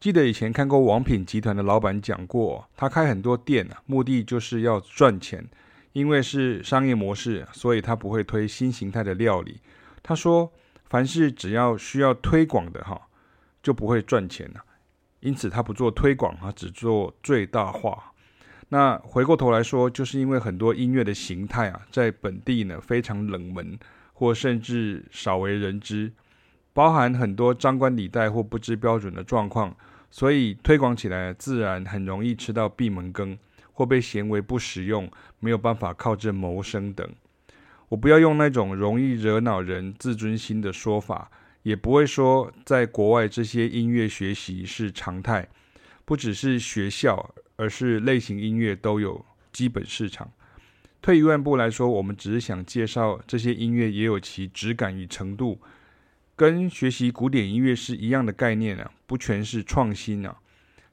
记得以前看过王品集团的老板讲过，他开很多店啊，目的就是要赚钱，因为是商业模式，所以他不会推新形态的料理。他说，凡是只要需要推广的哈，就不会赚钱了，因此他不做推广，他只做最大化。那回过头来说，就是因为很多音乐的形态啊，在本地呢非常冷门，或甚至少为人知。包含很多张冠李戴或不知标准的状况，所以推广起来自然很容易吃到闭门羹，或被嫌为不实用，没有办法靠这谋生等。我不要用那种容易惹恼人自尊心的说法，也不会说在国外这些音乐学习是常态，不只是学校，而是类型音乐都有基本市场。退一万步来说，我们只是想介绍这些音乐也有其质感与程度。跟学习古典音乐是一样的概念啊，不全是创新啊。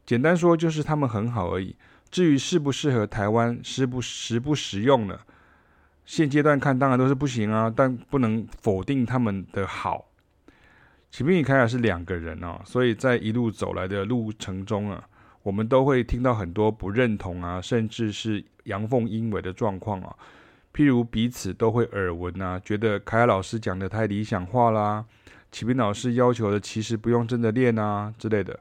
简单说就是他们很好而已。至于适不适合台湾，实不实不实用呢？现阶段看当然都是不行啊，但不能否定他们的好。启明与凯雅是两个人啊，所以在一路走来的路程中啊，我们都会听到很多不认同啊，甚至是阳奉阴违的状况啊。譬如彼此都会耳闻啊，觉得凯雅老师讲的太理想化啦。启明老师要求的其实不用真的练啊之类的，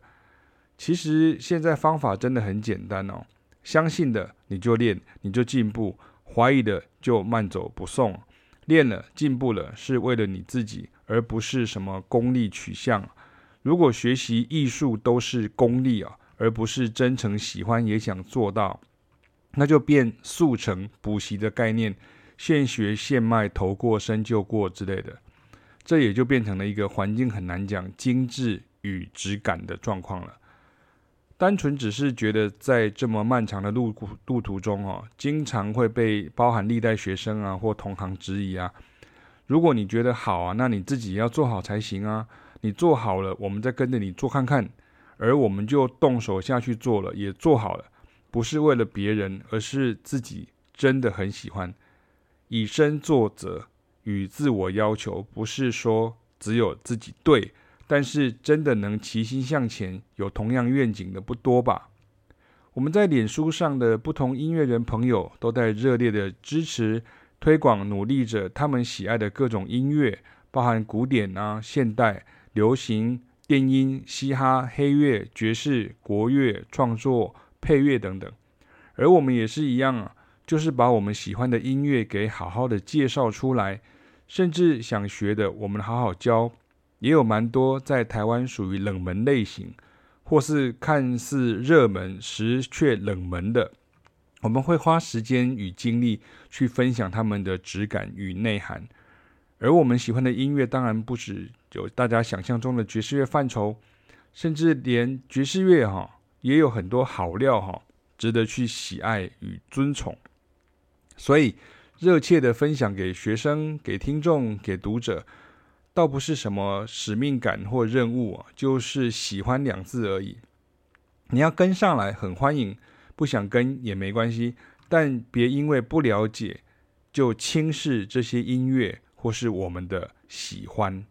其实现在方法真的很简单哦。相信的你就练，你就进步；怀疑的就慢走不送。练了进步了，是为了你自己，而不是什么功利取向。如果学习艺术都是功利啊，而不是真诚喜欢也想做到，那就变速成补习的概念，现学现卖，头过身就过之类的。这也就变成了一个环境很难讲精致与质感的状况了。单纯只是觉得在这么漫长的路路途中哦，经常会被包含历代学生啊或同行质疑啊。如果你觉得好啊，那你自己要做好才行啊。你做好了，我们再跟着你做看看。而我们就动手下去做了，也做好了，不是为了别人，而是自己真的很喜欢，以身作则。与自我要求不是说只有自己对，但是真的能齐心向前、有同样愿景的不多吧？我们在脸书上的不同音乐人朋友都在热烈的支持、推广，努力着他们喜爱的各种音乐，包含古典啊、现代、流行、电音、嘻哈、黑乐、爵士、国乐、创作、配乐等等。而我们也是一样啊，就是把我们喜欢的音乐给好好的介绍出来。甚至想学的，我们好好教，也有蛮多在台湾属于冷门类型，或是看似热门实却冷门的，我们会花时间与精力去分享他们的质感与内涵。而我们喜欢的音乐，当然不止有大家想象中的爵士乐范畴，甚至连爵士乐哈也有很多好料哈，值得去喜爱与尊崇。所以。热切的分享给学生、给听众、给读者，倒不是什么使命感或任务啊，就是喜欢两字而已。你要跟上来，很欢迎；不想跟也没关系，但别因为不了解就轻视这些音乐或是我们的喜欢。